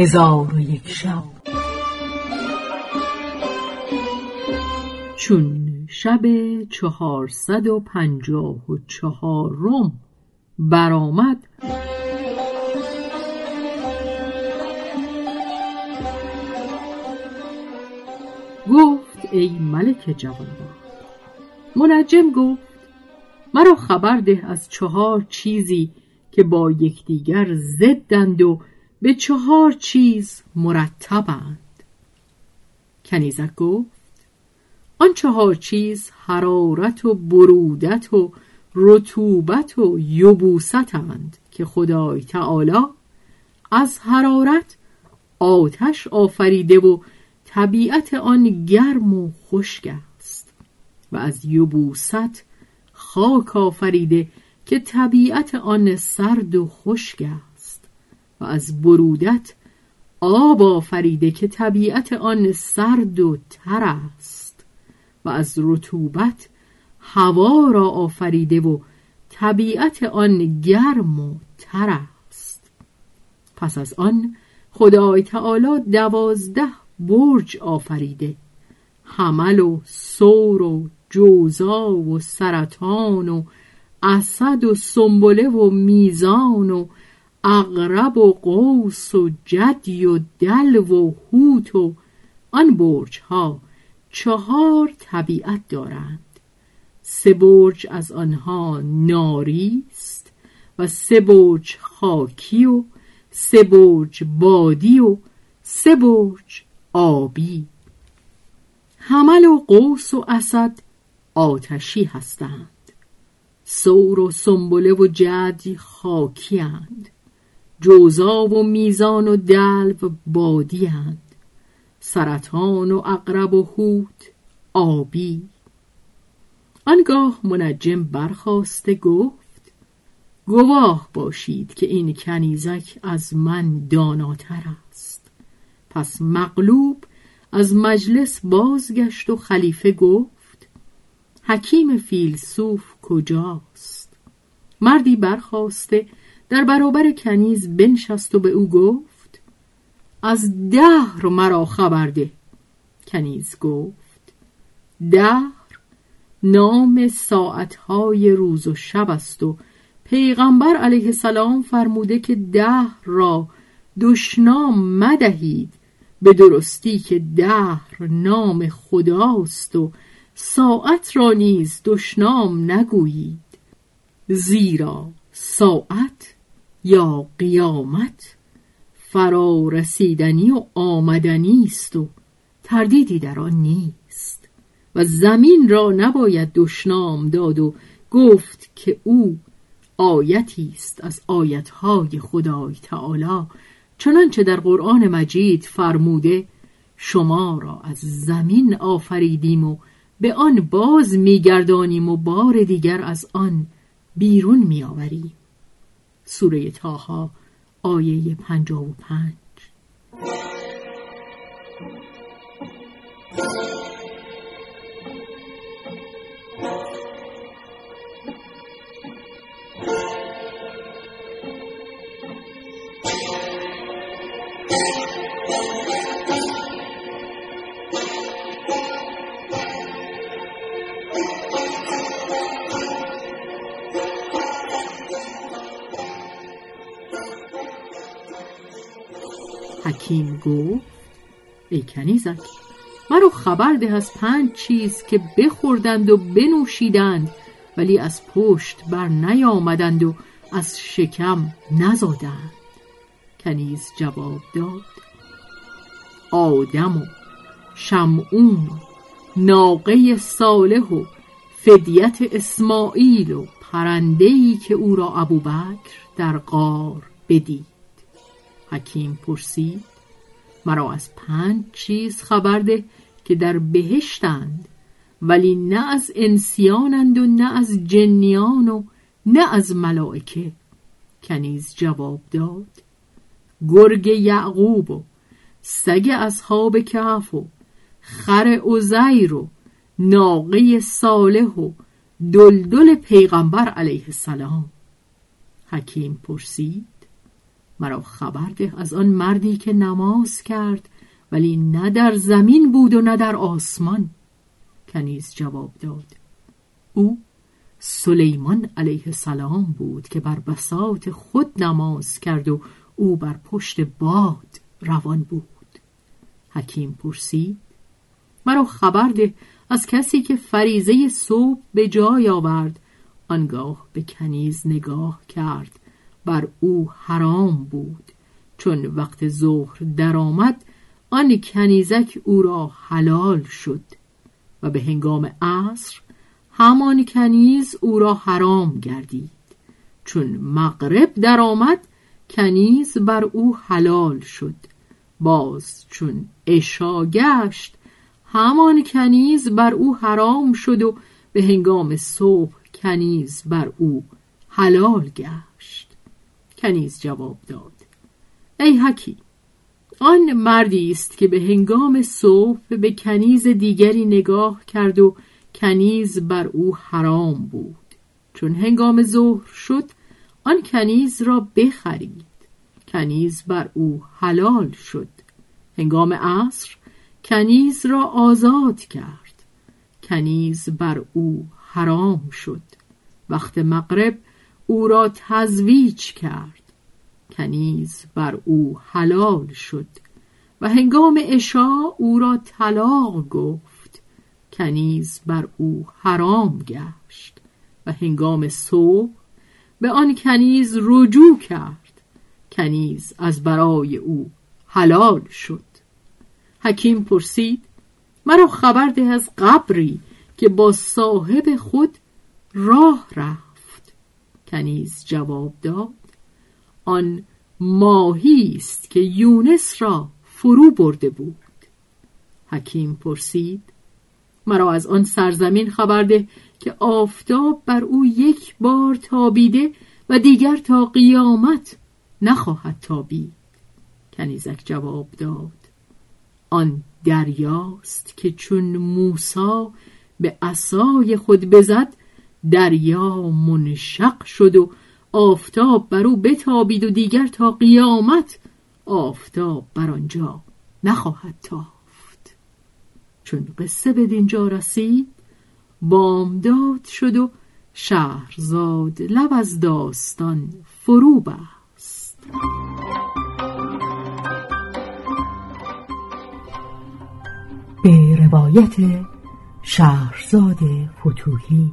هزار و یک شب. چون شب چهارصد و پنجاه و چهارم برآمد گفت ای ملک جوانبخت منجم گفت مرا خبر ده از چهار چیزی که با یکدیگر ضدند و به چهار چیز مرتبند. کنیزک گفت آن چهار چیز حرارت و برودت و رطوبت و یبوستند که خدای تعالی از حرارت آتش آفریده و طبیعت آن گرم و خشک است و از یبوست خاک آفریده که طبیعت آن سرد و خشک و از برودت آب آفریده که طبیعت آن سرد و تر است و از رطوبت هوا را آفریده و طبیعت آن گرم و تر است. پس از آن خدای تعالی دوازده برج آفریده حمل و سور و جوزا و سرطان و اسد و سنبله و میزان و اغرب و قوس و جدی و دلو و هوت و آن برج ها چهار طبیعت دارند. سه برج از آنها ناری است و سه برج خاکی و سه برج بادی و سه برج آبی. حمل و قوس و اسد آتشی هستند. سور و سنبله و جدی خاکی هند. جوزا و میزان و دلو بادی هند. سرطان و اقرب و هوت آبی. آنگاه منجم برخواسته گفت گواه باشید که این کنیزک از من داناتر است. پس مغلوب از مجلس بازگشت و خلیفه گفت حکیم فیلسوف کجاست؟ مردی برخواسته در برابر کنیز بنشست و به او گفت از دهر مرا خبر ده. کنیز گفت دهر نام ساعتهای روز و شب است و پیغمبر علیه السلام فرموده که دهر را دشنام مدهید. به درستی که دهر نام خداست و ساعت را نیز دشنام نگویید. زیرا ساعت یا قیامت فرا رسیدنی و آمدنی است و تردیدی در آن نیست. و زمین را نباید دشنام داد و گفت که او آیتی است از آیتهای خدای تعالی. چنانچه در قرآن مجید فرموده شما را از زمین آفریدیم و به آن باز میگردانیم و بار دیگر از آن بیرون میآوریم. سوره تاها آیه پنجاه و پنج. حکیم گفت ای کنیزک مرا خبر ده از پنج چیز که بخوردند و بنوشیدند ولی از پشت بر نیامدند و از شکم نزادند. کنیز جواب داد آدم و شمعون و ناقه صالح و فدیت اسماعیل و پرندهی که او را ابوبکر در قار بدید. حکیم پرسید مرا از پنج چیز خبر ده که در بهشتند ولی نه از انسیانند و نه از جنیان و نه از ملائکه. کنیز جواب داد گرگ یعقوب و سگ اصحاب کهف و خر عزیر و ناقه صالح و دلدل پیغمبر علیه السلام. حکیم پرسید مرا خبر ده از آن مردی که نماز کرد ولی نه در زمین بود و نه در آسمان کنیز جواب داد. او سلیمان علیه السلام بود که بر بساط خود نماز کرد و او بر پشت باد روان بود. حکیم پرسید مرا خبر ده از کسی که فریزه صبح به جای آورد آنگاه به کنیز نگاه کرد. بر او حرام بود. چون وقت ظهر درآمد آن کنیزک او را حلال شد و به هنگام عصر همان کنیز او را حرام گردید. چون مغرب درآمد کنیز بر او حلال شد. باز چون اشا گشت همان کنیز بر او حرام شد و به هنگام صبح کنیز بر او حلال گشت. کنیز جواب داد. ای حکی آن مردی است که به هنگام صبح به کنیز دیگری نگاه کرد و کنیز بر او حرام بود. چون هنگام ظهر شد آن کنیز را بخرید. کنیز بر او حلال شد. هنگام عصر کنیز را آزاد کرد. کنیز بر او حرام شد. وقت مغرب او را تزویج کرد. کنیز بر او حلال شد و هنگام عشا او را طلاق گفت. کنیز بر او حرام گشت و هنگام صبح به آن کنیز رجوع کرد. کنیز از برای او حلال شد. حکیم پرسید مرا خبر ده از قبری که با صاحب خود راه رفت. کنیز جواب داد. آن ماهی است که یونس را فرو برده بود. حکیم پرسید مرا از آن سرزمین خبر ده که آفتاب بر او یک بار تابیده و دیگر تا قیامت نخواهد تابید. کنیزک جواب داد آن دریاست که چون موسا به عصای خود بزد دریا منشق شد و آفتاب بر او بتابید و دیگر تا قیامت آفتاب بر آنجا نخواهد تافت. چون قصه به دینجا رسید بامداد شد و شهرزاد لب از داستان فرو بست. به روایت شهرزاد فتوهی